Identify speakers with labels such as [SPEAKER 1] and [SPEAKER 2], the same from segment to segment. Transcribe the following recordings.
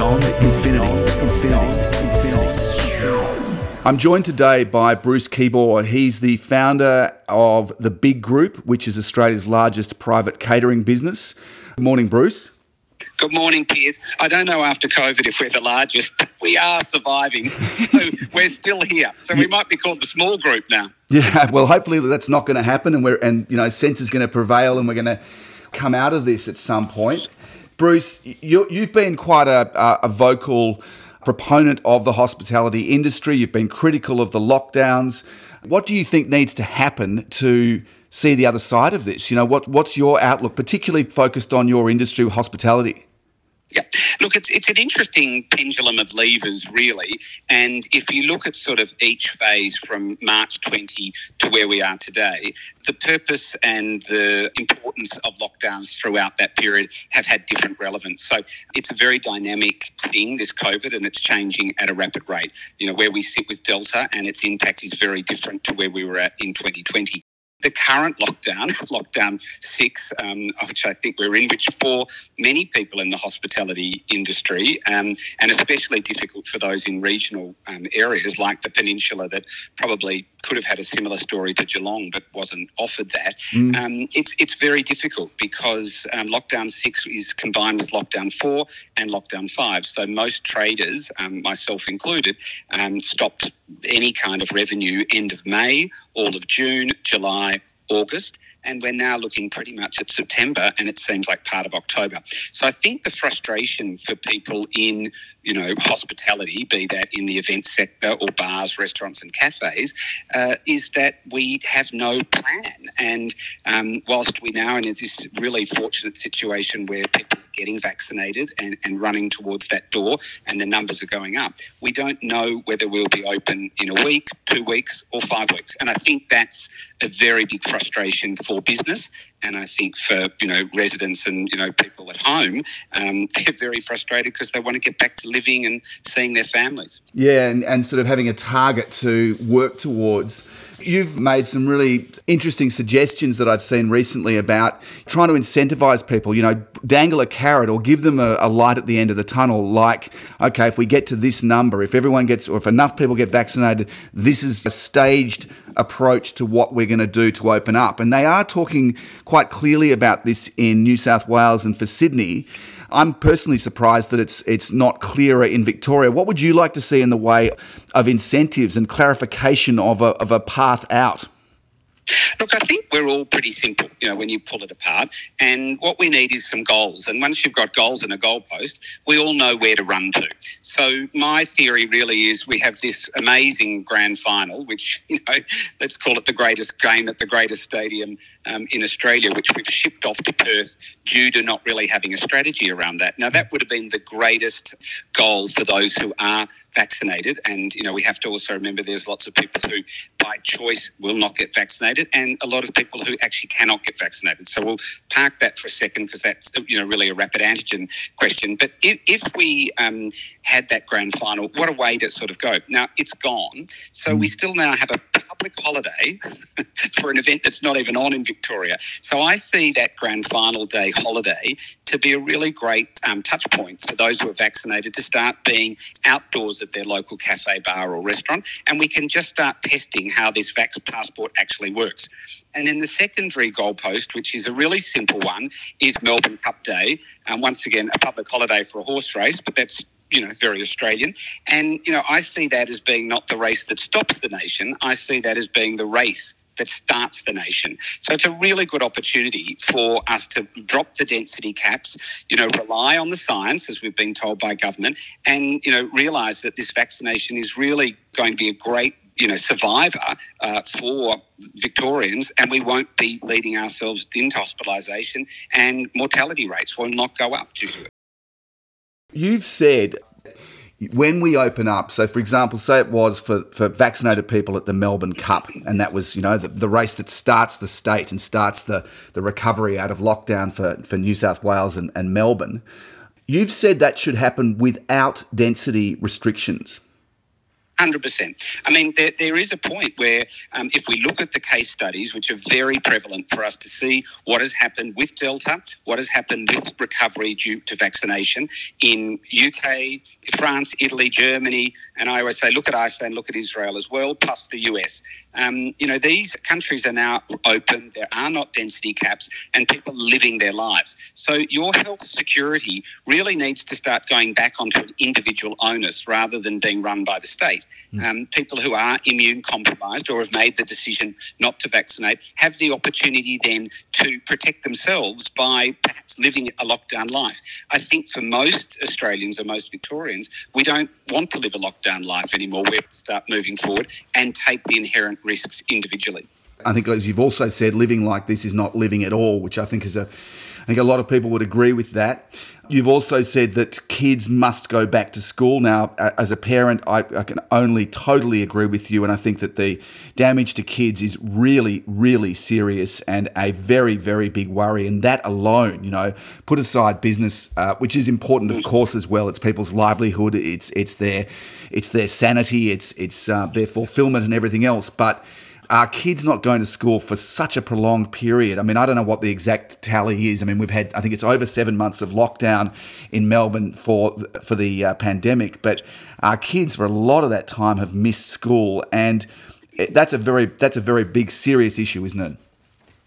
[SPEAKER 1] Beyond Infinity. I'm joined today by Bruce Keebaugh. He's the founder of The Big Group, which is Australia's largest private catering business. Good morning, Bruce.
[SPEAKER 2] Good morning, Piers. I don't know after COVID if we're the largest, but we are surviving. so we're still here. So we might be called the small group now.
[SPEAKER 1] Yeah, well, hopefully that's not going to happen, and we're and you know sense is going to prevail, and we're going to come out of this at some point. Bruce, you, have been quite a, a vocal proponent of the hospitality industry. You've been critical of the lockdowns. What do you think needs to happen to see the other side of this? You know, what, what's your outlook, particularly focused on your industry, hospitality?
[SPEAKER 2] Yeah, look, it's, it's an interesting pendulum of levers, really. And if you look at sort of each phase from March 20 to where we are today, the purpose and the importance of lockdowns throughout that period have had different relevance. So it's a very dynamic thing, this COVID, and it's changing at a rapid rate. You know, where we sit with Delta and its impact is very different to where we were at in 2020 the current lockdown, lockdown six, um, which I think we're in, which for many people in the hospitality industry, um, and especially difficult for those in regional um, areas like the peninsula that probably could have had a similar story to Geelong but wasn't offered that. Mm. Um, it's, it's very difficult because um, lockdown six is combined with lockdown four and lockdown five. So most traders, um, myself included, stopped any kind of revenue end of May, all of June, July, August and we're now looking pretty much at September and it seems like part of October. So I think the frustration for people in, you know, hospitality, be that in the event sector or bars, restaurants and cafes, uh, is that we have no plan. And um, whilst we now are in this really fortunate situation where people are getting vaccinated and, and running towards that door, and the numbers are going up. We don't know whether we'll be open in a week, two weeks, or five weeks. And I think that's a very big frustration for business and I think for you know residents and you know people at home, um, they're very frustrated because they want to get back to living and seeing their families.
[SPEAKER 1] Yeah, and, and sort of having a target to work towards. You've made some really interesting suggestions that I've seen recently about trying to incentivize people, you know, dangle a carrot or give them a, a, light at the end of the tunnel. Like, okay, if we get to this number, if everyone gets, or if enough people get vaccinated, this is a staged approach to what we're going to do to open up. And they are talking quite clearly about this in New South Wales and for Sydney. I'm personally surprised that it's it's not clearer in Victoria. What would you like to see in the way of incentives and clarification of a, of a path out?
[SPEAKER 2] Look, I think we're all pretty simple, you know, when you pull it apart. And what we need is some goals. And once you've got goals and a goalpost, we all know where to run to. So my theory really is we have this amazing grand final, which, you know, let's call it the greatest game at the greatest stadium um, in Australia, which we've shipped off to Perth due to not really having a strategy around that. Now, that would have been the greatest goal for those who are vaccinated. And, you know, we have to also remember there's lots of people who, by choice, will not get vaccinated and a lot of people who actually cannot get vaccinated. So we'll park that for a second because that's, you know, really a rapid antigen question. But if, if we um, had that grand final, what a way to sort of go. Now, it's gone. So we mm. still now have a holiday for an event that's not even on in Victoria. So I see that grand final day holiday to be a really great um, touch point for those who are vaccinated to start being outdoors at their local cafe, bar, or restaurant. And we can just start testing how this Vax Passport actually works. And then the secondary goalpost, which is a really simple one, is Melbourne Cup Day. And once again, a public holiday for a horse race, but that's you know, very Australian. And, you know, I see that as being not the race that stops the nation. I see that as being the race that starts the nation. So it's a really good opportunity for us to drop the density caps, you know, rely on the science, as we've been told by government, and, you know, realise that this vaccination is really going to be a great you know, survivor uh, for Victorians, and we won't be leading ourselves into hospitalisation, and mortality rates will not go up due to it.
[SPEAKER 1] You've said when we open up, so for example, say it was for, for vaccinated people at the Melbourne Cup, and that was, you know, the, the race that starts the state and starts the, the recovery out of lockdown for, for New South Wales and, and Melbourne. You've said that should happen without density restrictions.
[SPEAKER 2] Hundred percent. I mean, there, there is a point where, um, if we look at the case studies, which are very prevalent for us to see what has happened with Delta, what has happened with recovery due to vaccination in UK, France, Italy, Germany, and I always say, look at Iceland, look at Israel as well, plus the US. Um, you know, these countries are now open. There are not density caps, and people living their lives. So your health security really needs to start going back onto an individual onus rather than being run by the state. Mm. Um, people who are immune compromised or have made the decision not to vaccinate have the opportunity then to protect themselves by perhaps living a lockdown life. I think for most Australians or most Victorians, we don't want to live a lockdown life anymore. We have to start moving forward and take the inherent risks individually.
[SPEAKER 1] I think, as you've also said, living like this is not living at all, which I think is a I think a lot of people would agree with that. You've also said that kids must go back to school. Now, as a parent, I, I, can only totally agree with you. And I think that the damage to kids is really, really serious and a very, very big worry. And that alone, you know, put aside business, uh, which is important, of course, as well. It's people's livelihood, it's, it's, their, it's their sanity, it's, it's uh, their fulfillment and everything else. But are kids not going to school for such a prolonged period? I mean, I don't know what the exact tally is. I mean, we've had, I think it's over seven months of lockdown in Melbourne for for the uh, pandemic, but our kids for a lot of that time have missed school, and that's a very that's a very big serious issue, isn't it?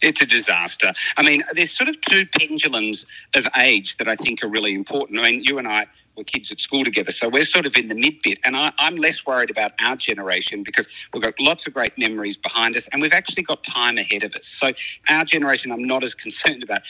[SPEAKER 2] It's a disaster. I mean, there's sort of two pendulums of age that I think are really important. I mean, you and I were kids at school together, so we're sort of in the mid bit. And I, am less worried about our generation because we've got lots of great memories behind us and we've actually got time ahead of us. So, our generation, I'm not as concerned about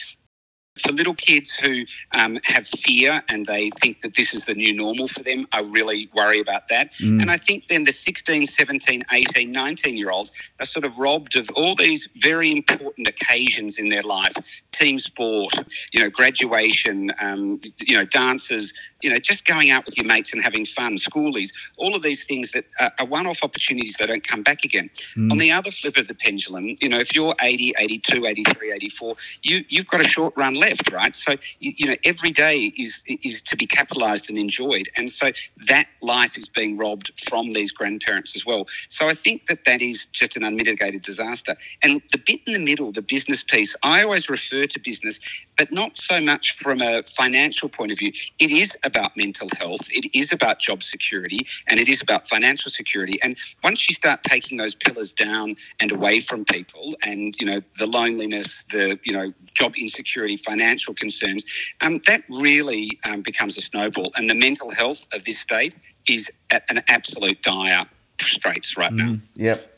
[SPEAKER 2] for little kids who um, have fear and they think that this is the new normal for them, I really worry about that. Mm. And I think then the 16, 17, 18, 19 year olds are sort of robbed of all these very important occasions in their life team sport, you know, graduation, um, you know, dances, you know, just going out with your mates and having fun, schoolies, all of these things that are, one off opportunities that don't come back again. Mm. On the other flip of the pendulum, you know, if you're 80, 82, 83, 84, you, you've got a short run left, right? So, you, you know, every day is, is to be capitalised and enjoyed. And so that life is being robbed from these grandparents as well. So I think that that is just an unmitigated disaster. And the bit in the middle, the business piece, I always refer to business, but not so much from a financial point of view. It is about mental health, it is about job security, and it is about financial security. And once you start taking those pillars down and away from people, and you know the loneliness, the you know job insecurity, financial concerns, um, that really um, becomes a snowball. And the mental health of this state is at an absolute dire straits right mm, now.
[SPEAKER 1] Yep.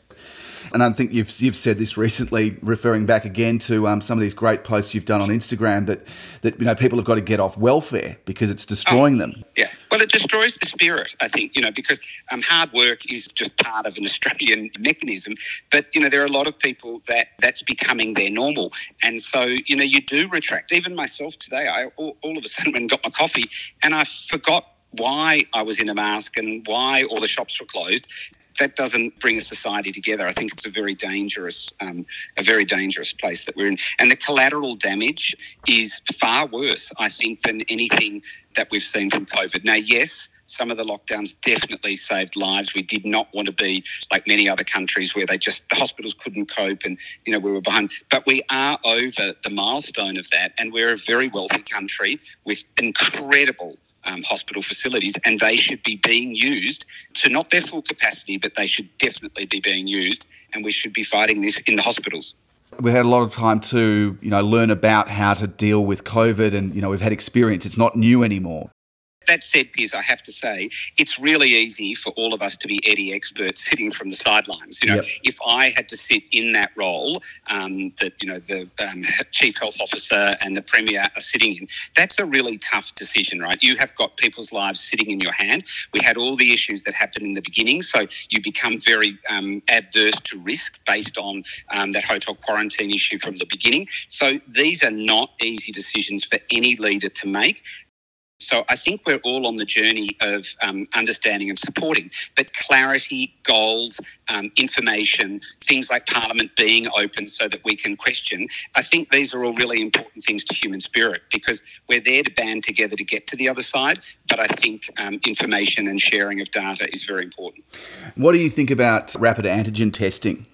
[SPEAKER 1] And I think you've you've said this recently, referring back again to um, some of these great posts you've done on Instagram that that you know people have got to get off welfare because it's destroying oh, them.
[SPEAKER 2] Yeah, well, it destroys the spirit. I think you know because um, hard work is just part of an Australian mechanism, but you know there are a lot of people that that's becoming their normal, and so you know you do retract. Even myself today, I all, all of a sudden went got my coffee, and I forgot why I was in a mask and why all the shops were closed that doesn't bring a society together. I think it's a very dangerous, um, a very dangerous place that we're in. And the collateral damage is far worse, I think, than anything that we've seen from COVID. Now, yes, some of the lockdowns definitely saved lives. We did not want to be like many other countries where they just the hospitals couldn't cope and you know we were behind. But we are over the milestone of that, and we're a very wealthy country with incredible um, hospital facilities, and they should be being used to not their full capacity, but they should definitely be being used, and we should be fighting this in the hospitals.
[SPEAKER 1] We had a lot of time to, you know, learn about how to deal with COVID, and you know, we've had experience. It's not new anymore
[SPEAKER 2] that said, Piers, I have to say, it's really easy for all of us to be Eddie experts sitting from the sidelines. You know, yep. if I had to sit in that role um, that, you know, the um, chief health officer and the premier are sitting in, that's a really tough decision, right? You have got people's lives sitting in your hand. We had all the issues that happened in the beginning, so you become very um, adverse to risk based on um, that hotel quarantine issue from the beginning. So these are not easy decisions for any leader to make. So I think we're all on the journey of um, understanding and supporting, but clarity, goals, um, information, things like Parliament being open so that we can question. I think these are all really important things to human spirit because we're there to band together to get to the other side. But I think um, information and sharing of data is very important.
[SPEAKER 1] What do you think about rapid antigen testing?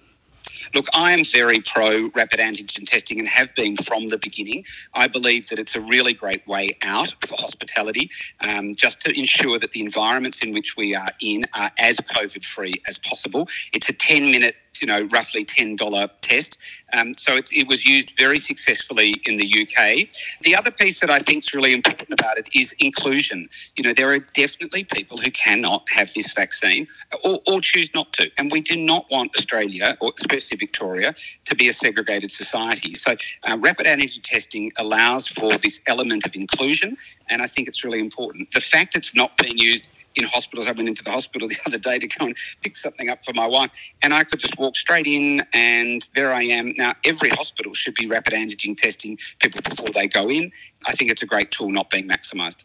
[SPEAKER 2] Look, I am very pro rapid antigen testing and have been from the beginning. I believe that it's a really great way out for hospitality, um, just to ensure that the environments in which we are in are as COVID free as possible. It's a 10 minute you know, roughly $10 test. Um, so it, it, was used very successfully in the UK. The other piece that I think is really important about it is inclusion. You know, there are definitely people who cannot have this vaccine or, or choose not to. And we do not want Australia, or especially Victoria, to be a segregated society. So uh, rapid antigen testing allows for this element of inclusion. And I think it's really important. The fact it's not being used in hospitals. I went into the hospital the other day to go and pick something up for my wife, and I could just walk straight in, and there I am. Now, every hospital should be rapid antigen testing people before they go in. I think it's a great tool not being maximised.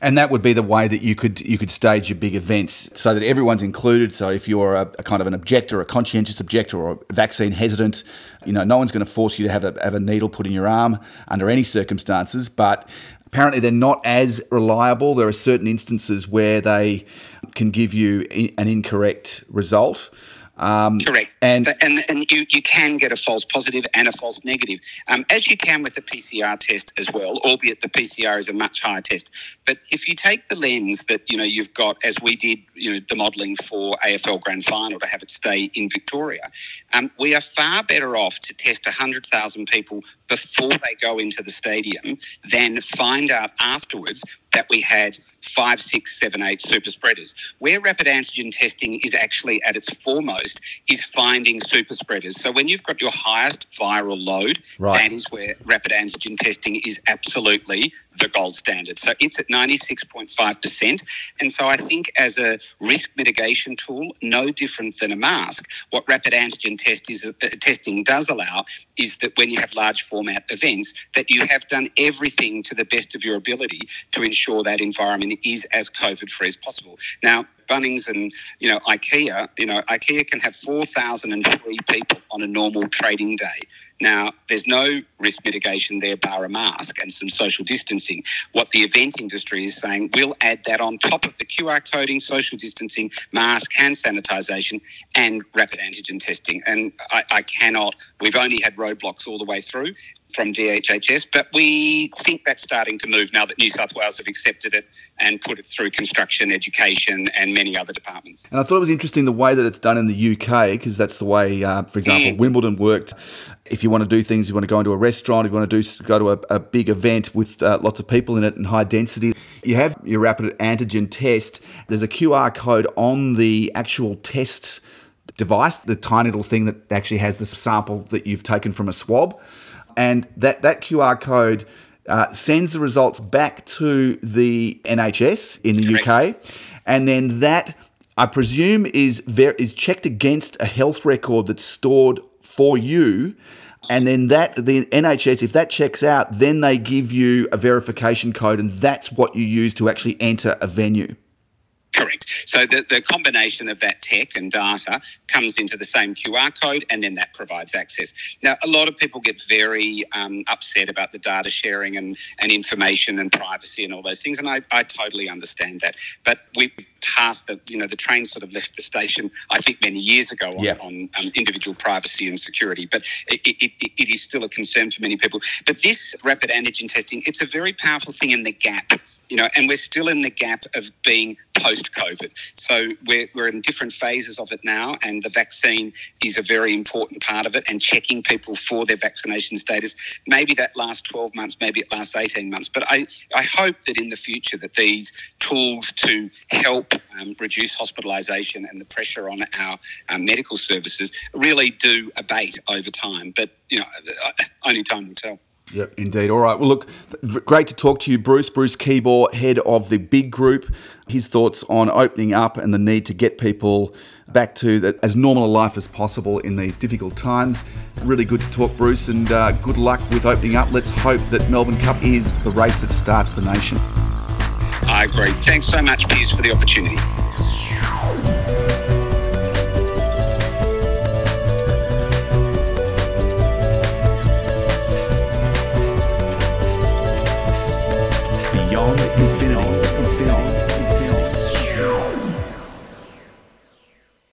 [SPEAKER 1] And that would be the way that you could you could stage your big events so that everyone's included. So if you're a, a kind of an objector, a conscientious objector, or vaccine hesitant, you know, no one's going to force you to have a, have a needle put in your arm under any circumstances. But Apparently, they're not as reliable. There are certain instances where they can give you an incorrect result.
[SPEAKER 2] Um, Correct. And, and and you, you can get a false positive and a false negative, um, as you can with the PCR test as well, albeit the PCR is a much higher test. But if you take the lens that you know you've got, as we did, you know, the modelling for AFL Grand Final to have it stay in Victoria, um, we are far better off to test 100,000 people before they go into the stadium than find out afterwards that we had five, six, seven, eight super spreaders. Where rapid antigen testing is actually at its foremost is finding super spreaders. So when you've got your highest viral load, right. that is where rapid antigen testing is absolutely the gold standard. So it's at 96.5%. And so I think as a risk mitigation tool, no different than a mask, what rapid antigen test is, uh, testing does allow is that when you have large format events, that you have done everything to the best of your ability to ensure that environment is as COVID free as possible. Now, Bunnings and you know IKEA, you know IKEA can have 4,003 people on a normal trading day. Now, there's no risk mitigation there, bar a mask and some social distancing. What the event industry is saying, we'll add that on top of the QR coding, social distancing, mask, hand sanitisation, and rapid antigen testing. And I, I cannot, we've only had roadblocks all the way through from DHHS, but we think that's starting to move now that New South Wales have accepted it and put it through construction, education, and many other departments.
[SPEAKER 1] And I thought it was interesting the way that it's done in the UK, because that's the way, uh, for example, mm. Wimbledon worked. If you want to do things, you want to go into a restaurant, if you want to do go to a, a big event with uh, lots of people in it and high density, you have your rapid antigen test. There's a QR code on the actual test device, the tiny little thing that actually has the sample that you've taken from a swab and that that QR code uh, sends the results back to the NHS in the UK, and then that I presume is ver- is checked against a health record that's stored for you. And then that the NHS, if that checks out, then they give you a verification code, and that's what you use to actually enter a venue.
[SPEAKER 2] Correct. So the, the combination of that tech and data comes into the same QR code, and then that provides access. Now, a lot of people get very um, upset about the data sharing and, and information and privacy and all those things, and I, I totally understand that. But we've passed the, you know, the train sort of left the station, I think, many years ago on, yeah. on um, individual privacy and security, but it, it, it, it is still a concern for many people. But this rapid antigen testing, it's a very powerful thing in the gap, you know, and we're still in the gap of being post COVID. So we're, we're in different phases of it now, and the vaccine is a very important part of it, and checking people for their vaccination status. Maybe that lasts 12 months, maybe it lasts 18 months, but I, I hope that in the future that these tools to help um, reduce hospitalisation and the pressure on our um, medical services really do abate over time. But, you know, only time will tell.
[SPEAKER 1] Yep, indeed. All right. Well, look, great to talk to you, Bruce. Bruce Keebaugh, head of the Big Group. His thoughts on opening up and the need to get people back to as normal a life as possible in these difficult times. Really good to talk, Bruce, and uh, good luck with opening up. Let's hope that Melbourne Cup is the race that starts the nation.
[SPEAKER 2] I agree. Thanks so much, Piers, for the opportunity.